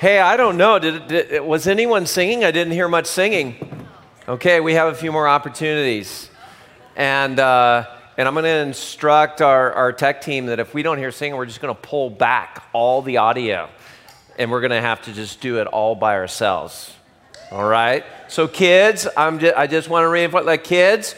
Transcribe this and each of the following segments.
Hey, I don't know. Did, did, was anyone singing? I didn't hear much singing. Okay, we have a few more opportunities. And, uh, and I'm going to instruct our, our tech team that if we don't hear singing, we're just going to pull back all the audio. And we're going to have to just do it all by ourselves. All right? So, kids, I'm just, I just want to reinforce, like, kids,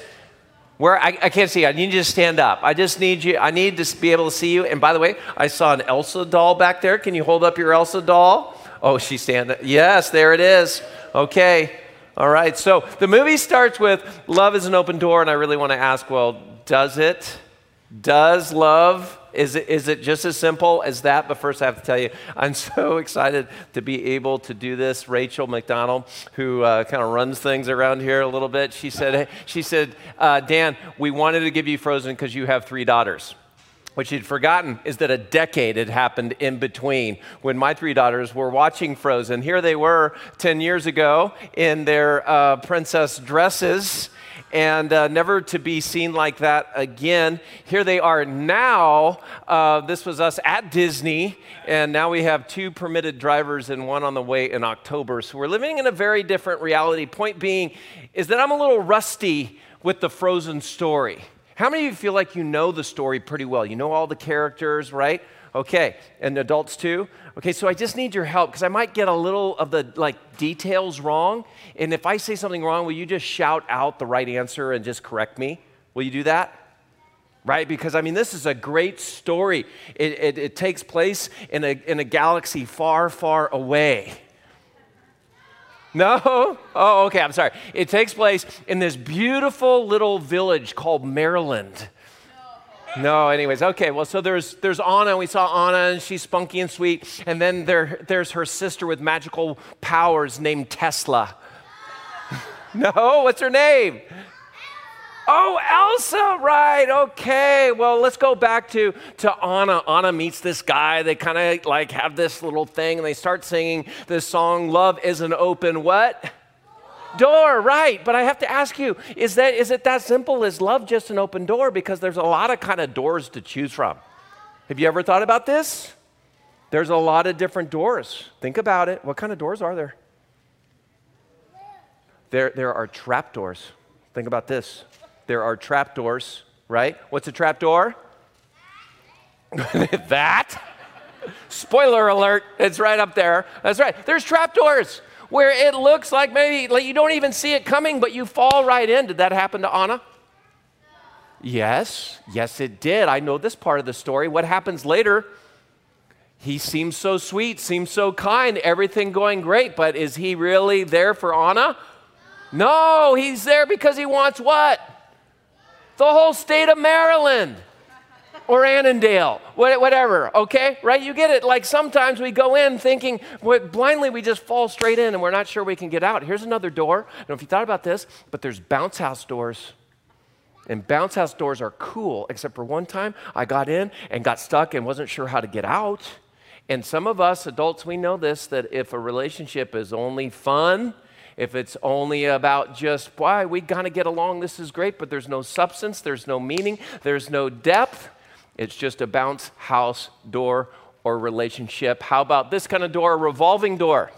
where I, I, can't see. You. I need you to stand up. I just need you. I need to be able to see you. And by the way, I saw an Elsa doll back there. Can you hold up your Elsa doll? Oh, she's standing. Yes, there it is. Okay. All right. So the movie starts with love is an open door, and I really want to ask, well, does it? Does love? Is it, is it just as simple as that? But first, I have to tell you, I'm so excited to be able to do this. Rachel McDonald, who uh, kind of runs things around here a little bit, she said, she said uh, Dan, we wanted to give you Frozen because you have three daughters. What she'd forgotten is that a decade had happened in between when my three daughters were watching Frozen. Here they were 10 years ago in their uh, princess dresses and uh, never to be seen like that again. Here they are now. Uh, this was us at Disney, and now we have two permitted drivers and one on the way in October. So we're living in a very different reality. Point being is that I'm a little rusty with the Frozen story. How many of you feel like you know the story pretty well? You know all the characters, right? Okay, and adults too? Okay, so I just need your help because I might get a little of the like details wrong. And if I say something wrong, will you just shout out the right answer and just correct me? Will you do that? Right? Because I mean, this is a great story. It, it, it takes place in a, in a galaxy far, far away. No? Oh, okay, I'm sorry. It takes place in this beautiful little village called Maryland. No, anyways, okay. Well, so there's there's Anna. We saw Anna, and she's spunky and sweet. And then there there's her sister with magical powers named Tesla. no, what's her name? Oh, Elsa, right. Okay. Well, let's go back to, to Anna. Anna meets this guy. They kind of like have this little thing and they start singing this song, Love is an Open What? Door, right. But I have to ask you, is that is it that simple? Is love just an open door? Because there's a lot of kind of doors to choose from. Have you ever thought about this? There's a lot of different doors. Think about it. What kind of doors are there? There, there are trap doors. Think about this there are trap doors, right? What's a trap door? that? Spoiler alert, it's right up there. That's right. There's trap doors where it looks like maybe like you don't even see it coming, but you fall right in. Did that happen to Anna? Yes, yes, it did. I know this part of the story. What happens later? He seems so sweet, seems so kind, everything going great, but is he really there for Anna? No, he's there because he wants what? The whole state of Maryland or Arendelle, whatever, okay? Right? You get it. Like sometimes we go in thinking, blindly we just fall straight in and we're not sure we can get out. Here's another door. I don't know if you thought about this, but there's bounce house doors. And bounce house doors are cool, except for one time I got in and got stuck and wasn't sure how to get out. And some of us adults, we know this that if a relationship is only fun, if it's only about just, why, we got to get along, this is great, but there's no substance, there's no meaning, there's no depth, it's just a bounce house door or relationship. How about this kind of door, a revolving door?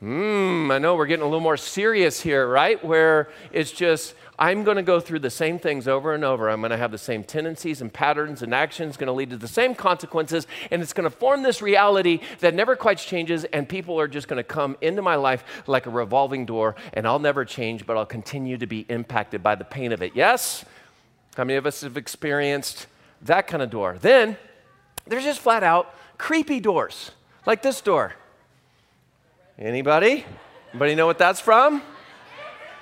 Hmm, I know we're getting a little more serious here, right? Where it's just, I'm going to go through the same things over and over. I'm going to have the same tendencies and patterns and actions, going to lead to the same consequences, and it's going to form this reality that never quite changes, and people are just going to come into my life like a revolving door, and I'll never change, but I'll continue to be impacted by the pain of it. Yes? How many of us have experienced that kind of door? Then there's just flat out creepy doors, like this door. Anybody? Anybody know what that's from?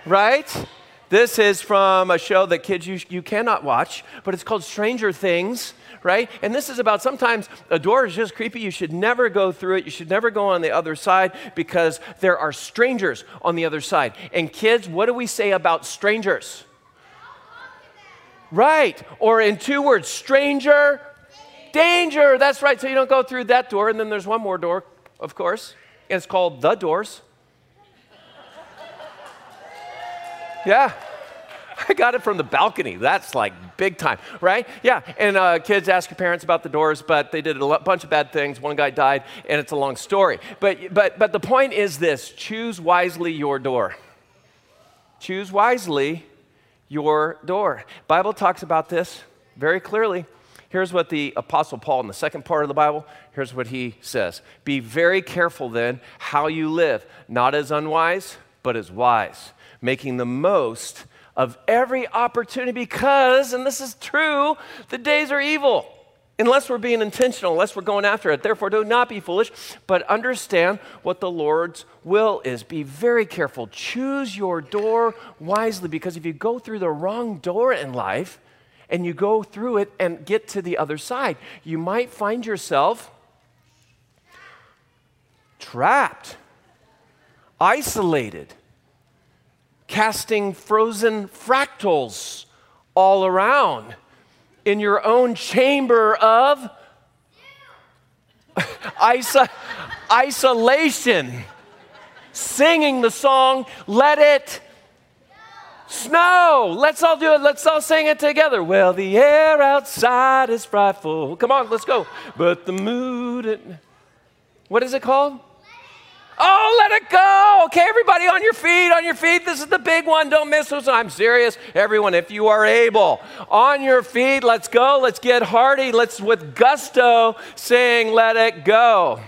Right? This is from a show that kids you, you cannot watch, but it's called Stranger Things, right? And this is about sometimes a door is just creepy. You should never go through it. You should never go on the other side because there are strangers on the other side. And kids, what do we say about strangers? Right. Or in two words, stranger, danger. That's right. So you don't go through that door. And then there's one more door, of course. It's called the doors. Yeah. I got it from the balcony. That's like big time, right? Yeah. And uh, kids ask your parents about the doors, but they did a bunch of bad things. One guy died, and it's a long story. But, but, but the point is this choose wisely your door. Choose wisely your door. Bible talks about this very clearly. Here's what the Apostle Paul, in the second part of the Bible, here's what he says Be very careful then how you live, not as unwise, but as wise, making the most of every opportunity because, and this is true, the days are evil. Unless we're being intentional, unless we're going after it. Therefore, do not be foolish, but understand what the Lord's will is. Be very careful. Choose your door wisely because if you go through the wrong door in life, and you go through it and get to the other side, you might find yourself trapped, isolated, casting frozen fractals all around in your own chamber of iso- isolation, singing the song, Let It Snow. Let's all do it. Let's all sing it together. Well, the air outside is frightful. Come on, let's go. But the mood. What is it called? Oh, let it go. Okay, everybody on your feet, on your feet. This is the big one. Don't miss this. I'm serious. Everyone, if you are able, on your feet, let's go. Let's get hearty. Let's, with gusto, sing, let it go.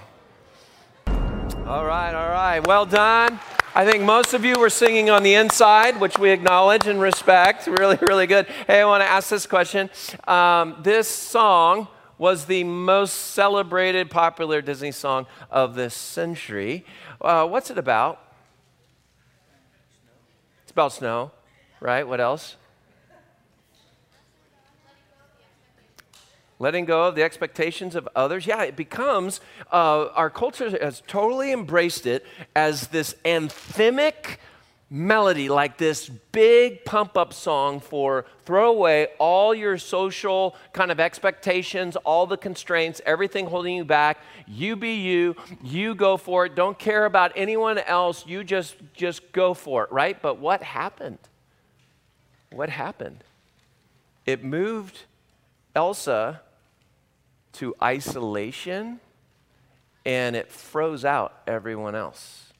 All right, all right. Well done. I think most of you were singing on the inside, which we acknowledge and respect. Really, really good. Hey, I want to ask this question. Um, this song was the most celebrated, popular Disney song of this century. Uh, what's it about? It's about snow, right? What else? Letting go of the expectations of others. Yeah, it becomes, uh, our culture has totally embraced it as this anthemic melody, like this big pump up song for throw away all your social kind of expectations, all the constraints, everything holding you back. You be you, you go for it. Don't care about anyone else. You just just go for it, right? But what happened? What happened? It moved Elsa to isolation and it froze out everyone else.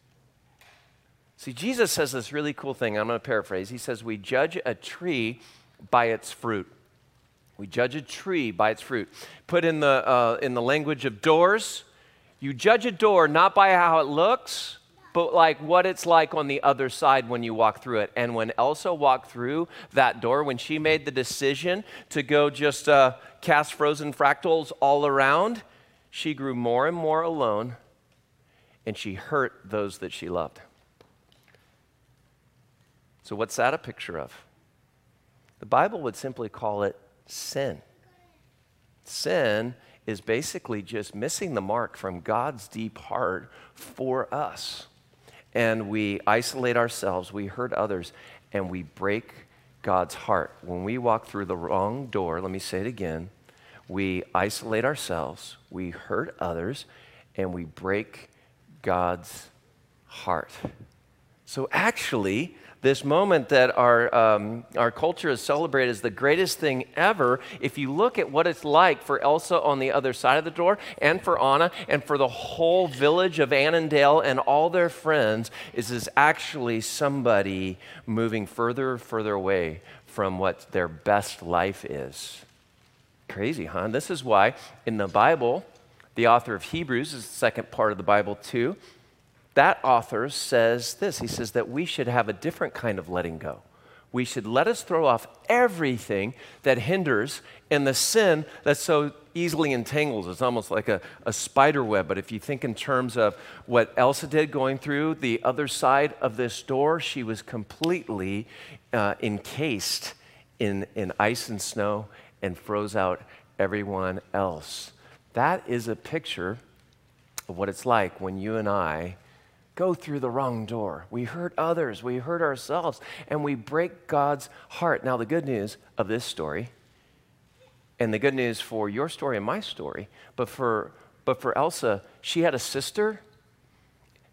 See, Jesus says this really cool thing. I'm going to paraphrase. He says, We judge a tree by its fruit. We judge a tree by its fruit. Put in the, uh, in the language of doors, you judge a door not by how it looks, but like what it's like on the other side when you walk through it. And when Elsa walked through that door, when she made the decision to go just uh, cast frozen fractals all around, she grew more and more alone and she hurt those that she loved. So, what's that a picture of? The Bible would simply call it sin. Sin is basically just missing the mark from God's deep heart for us and we isolate ourselves, we hurt others, and we break God's heart. When we walk through the wrong door, let me say it again, we isolate ourselves, we hurt others, and we break God's heart. So actually, this moment that our, um, our culture has celebrated as the greatest thing ever, if you look at what it's like for Elsa on the other side of the door, and for Anna, and for the whole village of Arendelle and all their friends, is, is actually somebody moving further and further away from what their best life is. Crazy, huh? This is why in the Bible, the author of Hebrews is the second part of the Bible, too that author says this he says that we should have a different kind of letting go. We should let us throw off everything that hinders and the sin that so easily entangles. It's almost like a, a spider web. But if you think in terms of what Elsa did going through the other side of this door, she was completely uh, encased in, in ice and snow and froze out everyone else. That is a picture of what it's like when you and I go through the wrong door. We hurt others, we hurt ourselves, and we break God's heart. Now, the good news of this story, and the good news for your story and my story, but for, but for Elsa, she had a sister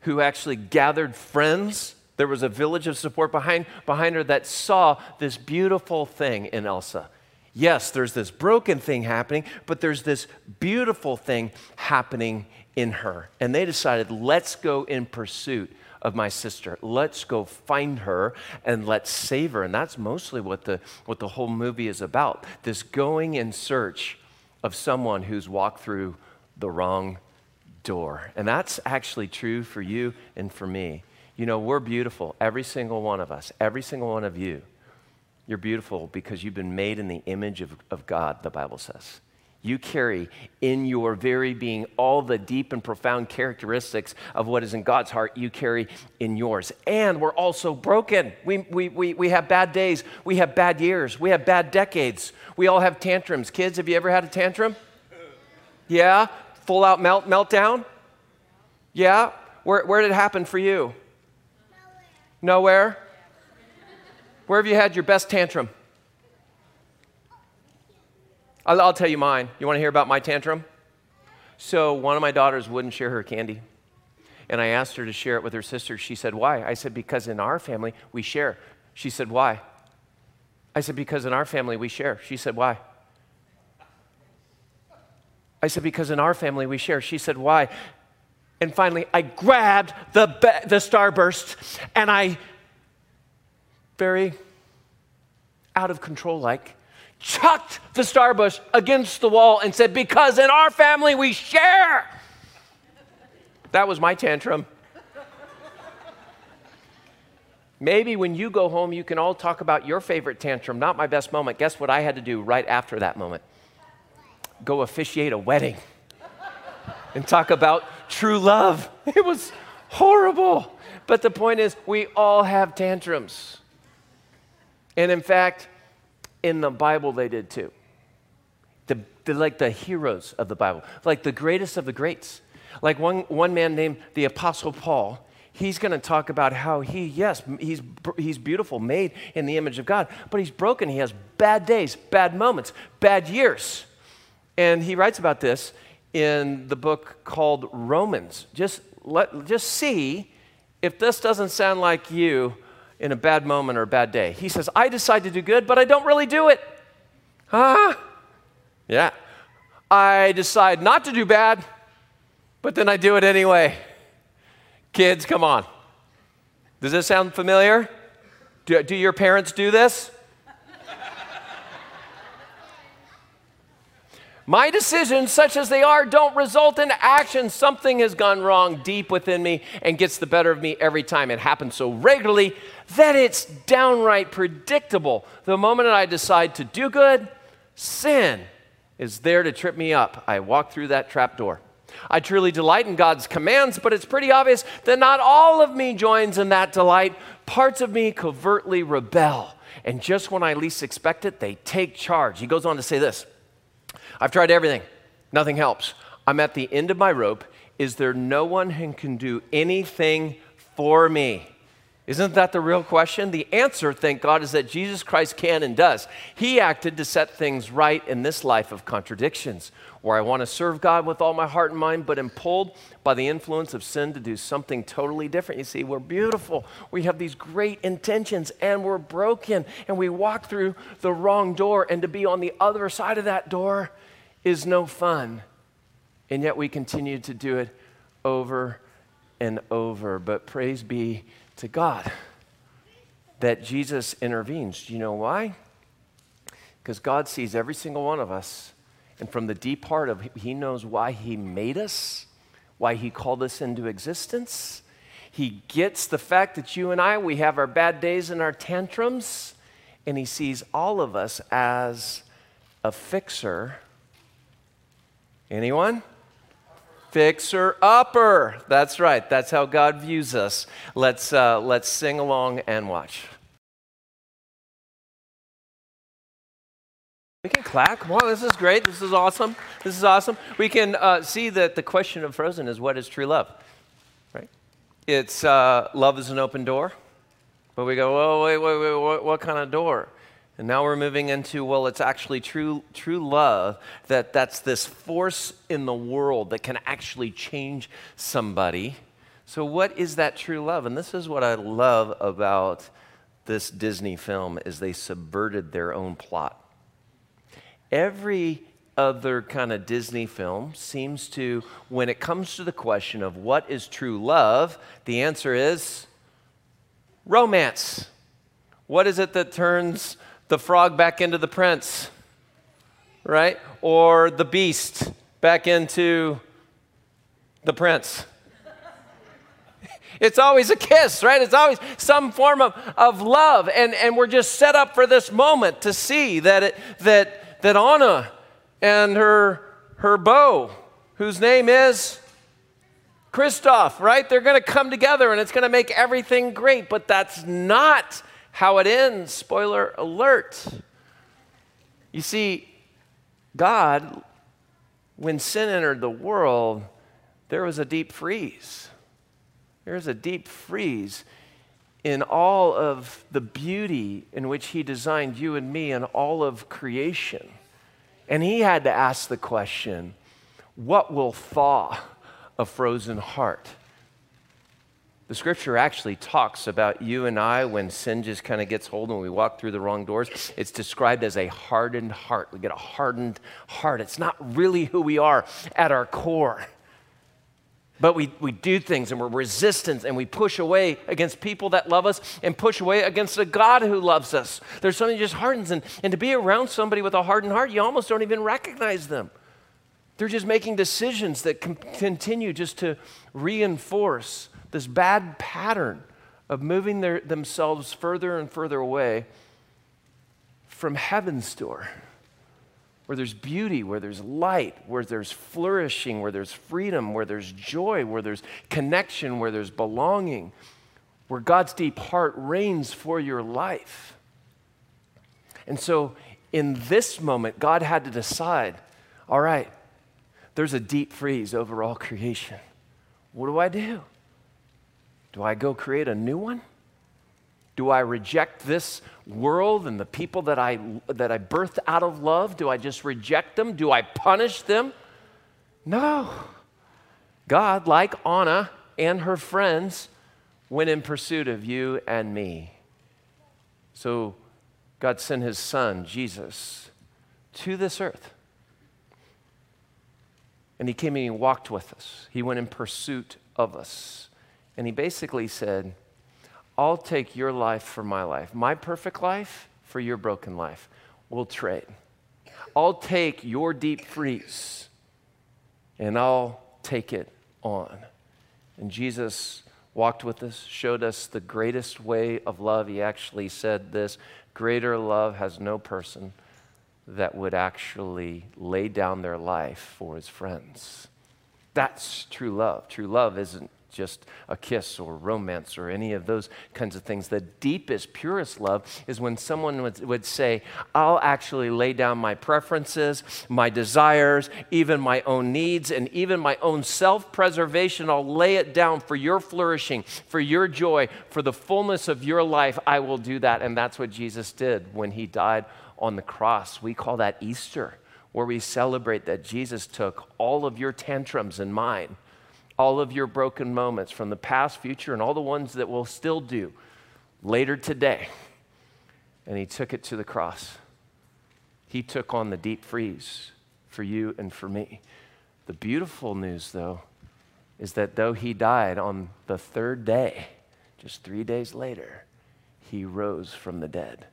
who actually gathered friends There was a village of support behind, behind her that saw this beautiful thing in Elsa. Yes, there's this broken thing happening, but there's this beautiful thing happening in her. And they decided, let's go in pursuit of my sister. Let's go find her and let's save her. And that's mostly what the, what the whole movie is about this going in search of someone who's walked through the wrong door. And that's actually true for you and for me. You know, we're beautiful, every single one of us, every single one of you. You're beautiful because you've been made in the image of, of God, the Bible says. You carry in your very being all the deep and profound characteristics of what is in God's heart, you carry in yours. And we're also broken. We, we, we, we have bad days, we have bad years, we have bad decades. We all have tantrums. Kids, have you ever had a tantrum? Yeah? Full out melt, meltdown? Yeah? Where, where did it happen for you? Nowhere. Nowhere? Where have you had your best tantrum? I'll, I'll tell you mine. You want to hear about my tantrum? So, one of my daughters wouldn't share her candy. And I asked her to share it with her sister. She said, Why? I said, Because in our family, we share. She said, Why? I said, Because in our family, we share. She said, Why? I said, Because in our family, we share. She said, Why? And finally, I grabbed the, the starburst and I, very out of control like, chucked the starburst against the wall and said, Because in our family we share. That was my tantrum. Maybe when you go home, you can all talk about your favorite tantrum, not my best moment. Guess what I had to do right after that moment? Go officiate a wedding and talk about true love. It was horrible. But the point is, we all have tantrums. And in fact, in the Bible, they did too. The, they're like the heroes of the Bible, like the greatest of the greats. Like one, one man named the Apostle Paul, he's going to talk about how he, yes, he's, he's beautiful, made in the image of God, but he's broken. He has bad days, bad moments, bad years. And he writes about this in the book called Romans. Just, let, just see if this doesn't sound like you in a bad moment or a bad day. He says, I decide to do good, but I don't really do it. Huh? Yeah. I decide not to do bad, but then I do it anyway. Kids, come on. Does this sound familiar? Do, do your parents do this? My decisions, such as they are, don't result in action. Something has gone wrong deep within me and gets the better of me every time. It happens so regularly that it's downright predictable. The moment I decide to do good, sin is there to trip me up. I walk through that trap door. I truly delight in God's commands, but it's pretty obvious that not all of me joins in that delight. Parts of me covertly rebel. And just when I least expect it, they take charge. He goes on to say this I've tried everything, nothing helps. I'm at the end of my rope. Is there no one who can do anything for me? Isn't that the real question? The answer, thank God, is that Jesus Christ can and does. He acted to set things right in this life of contradictions, where I want to serve God with all my heart and mind, but am pulled by the influence of sin to do something totally different. You see, we're beautiful. We have these great intentions, and we're broken, and we walk through the wrong door, and to be on the other side of that door is no fun. And yet we continue to do it over and over. But praise be to God that Jesus intervenes. Do you know why? Because God sees every single one of us, and from the deep heart of He knows why He made us, why He called us into existence. He gets the fact that you and I, we have our bad days and our tantrums, and He sees all of us as a fixer. Anyone? Fixer upper. That's right. That's how God views us. Let's, uh, let's sing along and watch. We can clap. Come on, this is great. This is awesome. This is awesome. We can uh, see that the question of Frozen is what is true love, right? It's uh, love is an open door, but we go, oh, wait, wait, wait, what, what kind of door? And now we're moving into, well, it's actually true, true love, that that's this force in the world that can actually change somebody So, what is that true love? And this is what I love about this Disney film is they subverted their own plot. Every other kind of Disney film seems to, when it comes to the question of what is true love, the answer is romance. What is it that turns the frog back into the prince? Right? Or the beast back into the prince? It's always a kiss, right? It's always some form of, of love. And, and we're just set up for this moment to see that, it, that, that Anna and her, her beau, whose name is Kristoff, right? They're going to come together and it's going to make everything great. But that's not how it ends. Spoiler alert. You see, God, when sin entered the world, there was a deep freeze. There was a deep freeze in all of the beauty in which He designed you and me and all of creation. And He had to ask the question what will thaw a frozen heart? The scripture actually talks about you and I when sin just kind of gets hold and we walk through the wrong doors. It's described as a hardened heart. We get a hardened heart. It's not really who we are at our core. But we, we do things and we're resistant and we push away against people that love us and push away against a God who loves us. There's something just hardens. And, and to be around somebody with a hardened heart, you almost don't even recognize them. They're just making decisions that continue just to reinforce this bad pattern of moving their, themselves further and further away from heaven's door where there's beauty, where there's light, where there's flourishing, where there's freedom, where there's joy, where there's connection, where there's belonging, where God's deep heart reigns for your life. And so, in this moment, God had to decide all right, there's a deep freeze over all creation. What do I do? Do I go create a new one? Do I reject this world and the people that I, that I birthed out of love? Do I just reject them? Do I punish them? No. God, like Anna and her friends, went in pursuit of you and me. So God sent his son, Jesus, to this earth. And he came and he walked with us. He went in pursuit of us. And he basically said, I'll take your life for my life, my perfect life for your broken life. We'll trade. I'll take your deep freeze and I'll take it on. And Jesus walked with us, showed us the greatest way of love. He actually said this greater love has no person that would actually lay down their life for his friends. That's true love. True love isn't just a kiss or romance or any of those kinds of things. The deepest, purest love is when someone would, would say, I'll actually lay down my preferences, my desires, even my own needs, and even my own self preservation. I'll lay it down for your flourishing, for your joy, for the fullness of your life. I will do that. And that's what Jesus did when he died on the cross. We call that Easter where we celebrate that Jesus took all of your tantrums and mine all of your broken moments from the past, future, and all the ones that we'll still do later today. And he took it to the cross. He took on the deep freeze for you and for me. The beautiful news, though, is that though he died on the third day, just three days later, he rose from the dead.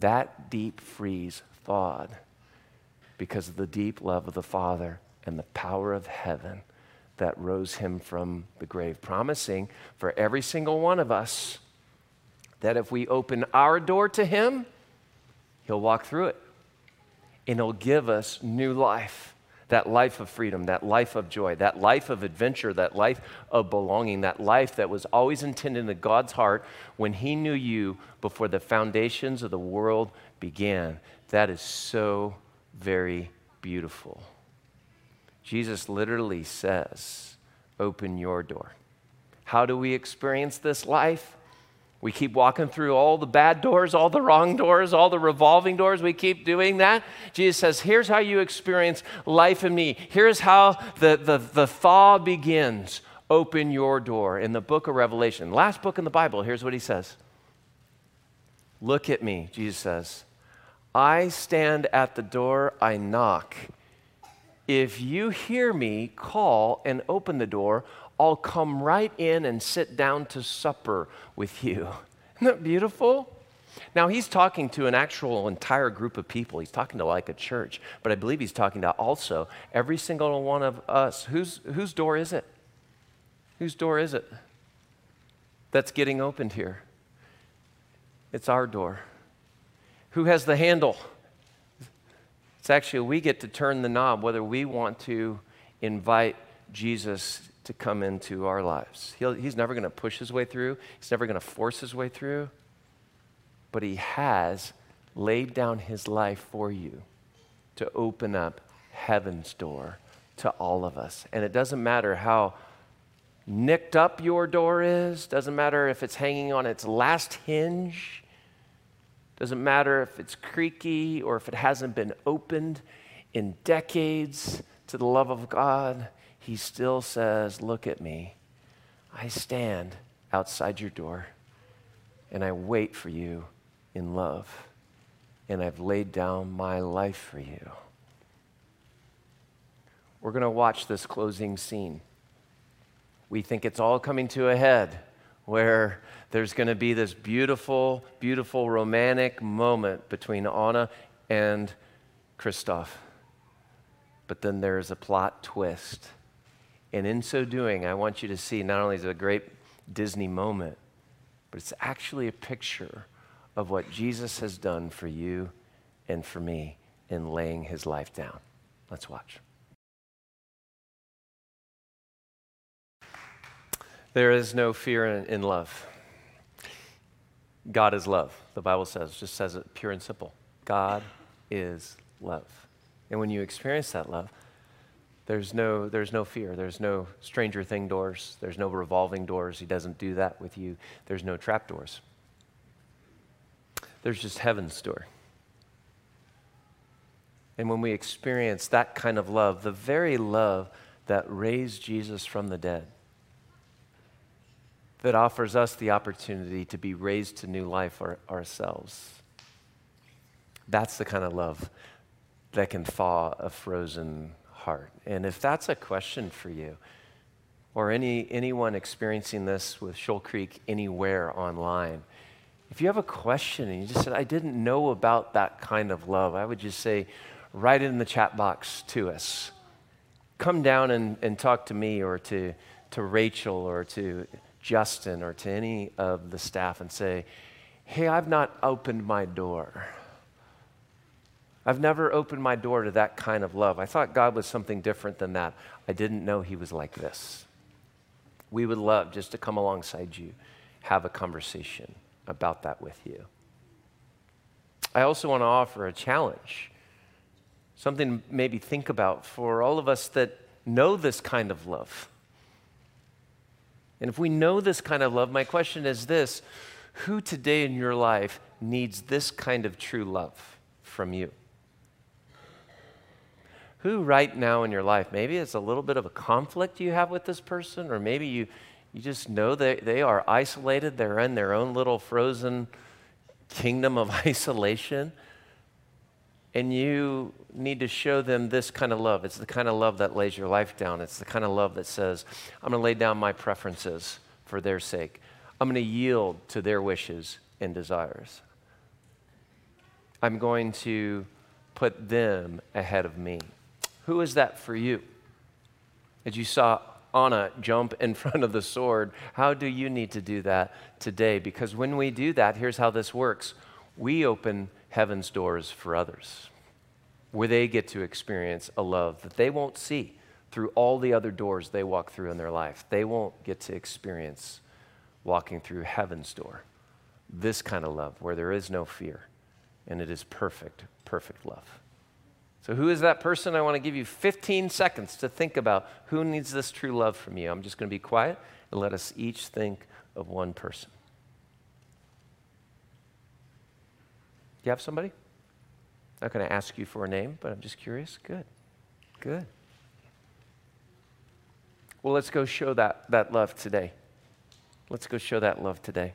That deep freeze thawed because of the deep love of the Father and the power of heaven that rose him from the grave, promising for every single one of us that if we open our door to him, he'll walk through it and he'll give us new life. That life of freedom, that life of joy, that life of adventure, that life of belonging, that life that was always intended in God's heart when He knew you before the foundations of the world began. That is so very beautiful. Jesus literally says, Open your door. How do we experience this life? We keep walking through all the bad doors, all the wrong doors, all the revolving doors. We keep doing that. Jesus says, Here's how you experience life in me. Here's how the, the, the thaw begins. open your door. In the book of Revelation, last book in the Bible, here's what he says Look at me, Jesus says. I stand at the door, I knock. If you hear me call and open the door, I'll come right in and sit down to supper with you. Isn't that beautiful? Now, he's talking to an actual entire group of people. He's talking to like a church, but I believe he's talking to also every single one of us. Whose, whose door is it? Whose door is it that's getting opened here? It's our door. Who has the handle? It's actually, we get to turn the knob whether we want to invite Jesus to come into our lives. He'll, he's never going to push his way through, he's never going to force his way through, but he has laid down his life for you to open up heaven's door to all of us. And it doesn't matter how nicked up your door is, doesn't matter if it's hanging on its last hinge. Doesn't matter if it's creaky or if it hasn't been opened in decades to the love of God, He still says, Look at me. I stand outside your door and I wait for you in love. And I've laid down my life for you. We're going to watch this closing scene. We think it's all coming to a head where there's going to be this beautiful, beautiful romantic moment between Anna and Kristoff. But then there's a plot twist. And in so doing, I want you to see not only is it a great Disney moment, but it's actually a picture of what Jesus has done for you and for me in laying his life down. Let's watch. There is no fear in, in, love. God is love, the Bible says, just says it pure and simple. God is love. And when you experience that love, there's no, there's no fear. There's no stranger thing doors. There's no revolving doors. He doesn't do that with you. There's no trap doors. There's just heaven's door. And when we experience that kind of love, the very love that raised Jesus from the dead, that offers us the opportunity to be raised to new life our, ourselves. That's the kind of love that can thaw a frozen heart. And if that's a question for you, or any, anyone experiencing this with Shoal Creek anywhere online, if you have a question and you just said, I didn't know about that kind of love, I would just say, write it in the chat box to us. Come down and, and talk to me or to, to Rachel or to Justin or to any of the staff and say, Hey, I've not opened my door. I've never opened my door to that kind of love. I thought God was something different than that. I didn't know He was like this. We would love just to come alongside you, have a conversation about that with you. I also want to offer a challenge, something maybe think about for all of us that know this kind of love. And if we know this kind of love, my question is this who today in your life needs this kind of true love from you? Who right now in your life, maybe it's a little bit of a conflict you have with this person, or maybe you, you just know that they are isolated, they're in their own little frozen kingdom of isolation and you need to show them this kind of love. It's the kind of love that lays your life down. It's the kind of love that says, I'm going to lay down my preferences for their sake. I'm going to yield to their wishes and desires. I'm going to put them ahead of me. Who is that for you? As you saw Anna jump in front of the sword, how do you need to do that today? Because when we do that, here's how this works we open heaven's doors for others, where they get to experience a love that they won't see through all the other doors they walk through in their life. They won't get to experience walking through heaven's door. This kind of love where there is no fear and it is perfect, perfect love. So, who is that person? I want to give you 15 seconds to think about who needs this true love from you. I'm just going to be quiet and let us each think of one person. You have somebody? I'm not going to ask you for a name, but I'm just curious. Good. Good. Well, let's go show that, that love today. Let's go show that love today.